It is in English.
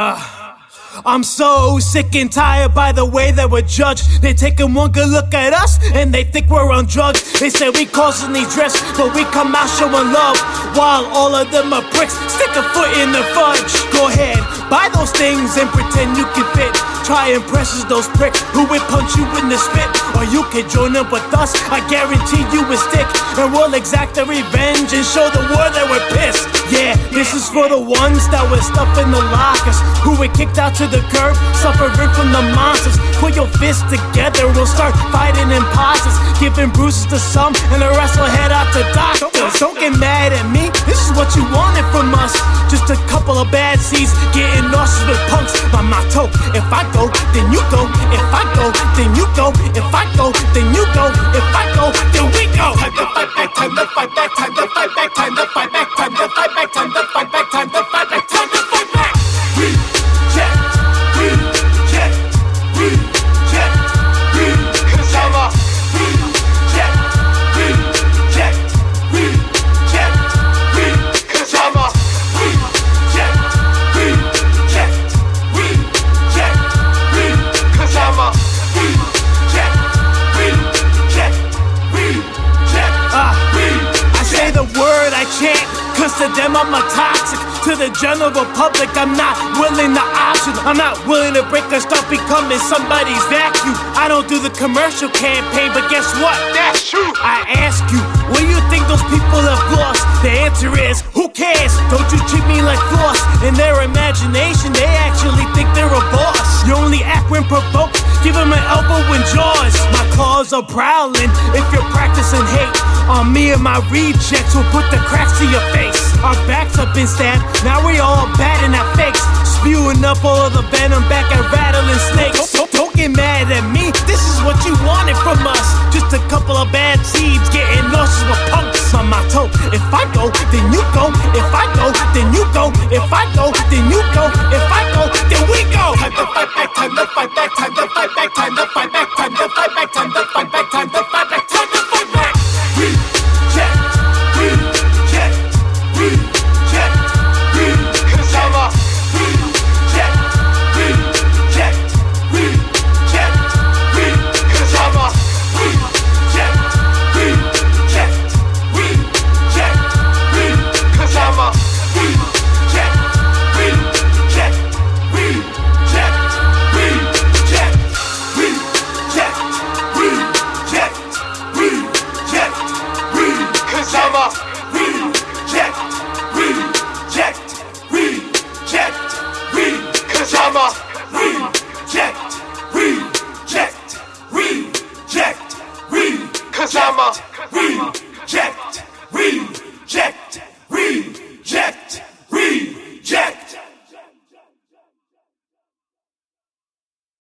Ah, I'm so sick and tired by the way that we're judged. They taking one good look at us and they think we're on drugs. They say we these drifts, but we come out showing love. While all of them are pricks, stick a foot in the fudge. Go ahead, buy those things and pretend you can fit. Try and those pricks who would punch you in the spit. Or you can join up with us, I guarantee you will stick. And we'll exact the revenge and show the world that we're pissed. Yeah, this is for the ones that were stuffed in the lockers, who were kicked out to the curb, suffering from the monsters. Put your fists together, we'll start fighting imposters, giving bruises to some, and the rest will head out to doctors. Don't get mad at me, this is what you wanted from us. Just a couple of bad seeds, getting nauseous with punks. By my toe, If I go, then you go. If I go, then you go. If I go, then you go. If I go, then we go. Time to fight back, time to fight back, time to fight back, time to fight back, to them I'm a toxic. To the general public, I'm not willing to option. I'm not willing to break or start becoming somebody's vacuum. I don't do the commercial campaign, but guess what? That's true. I ask you, what do you think those people have lost? The answer is, who cares? Don't you treat me like floss. In their imagination, they actually think they're a boss. You only act when My are prowling if you're practicing hate. On me and my rejects will put the cracks to your face. Our backs have been stabbed, now we all bad in our fakes. Spewing up all of the venom back at rattling snakes. Don't, don't get mad at me, this is what you wanted from us. Just a couple of bad seeds getting nauseous with punks. On my toe. if I go, then you go. If I go, then you go. If I go, then you go. If I go, then we go. Time to fight back, time to fight back, time to fight back, time to fight back, time to fight back, time to fight back, Pajama. Reject, reject, reject.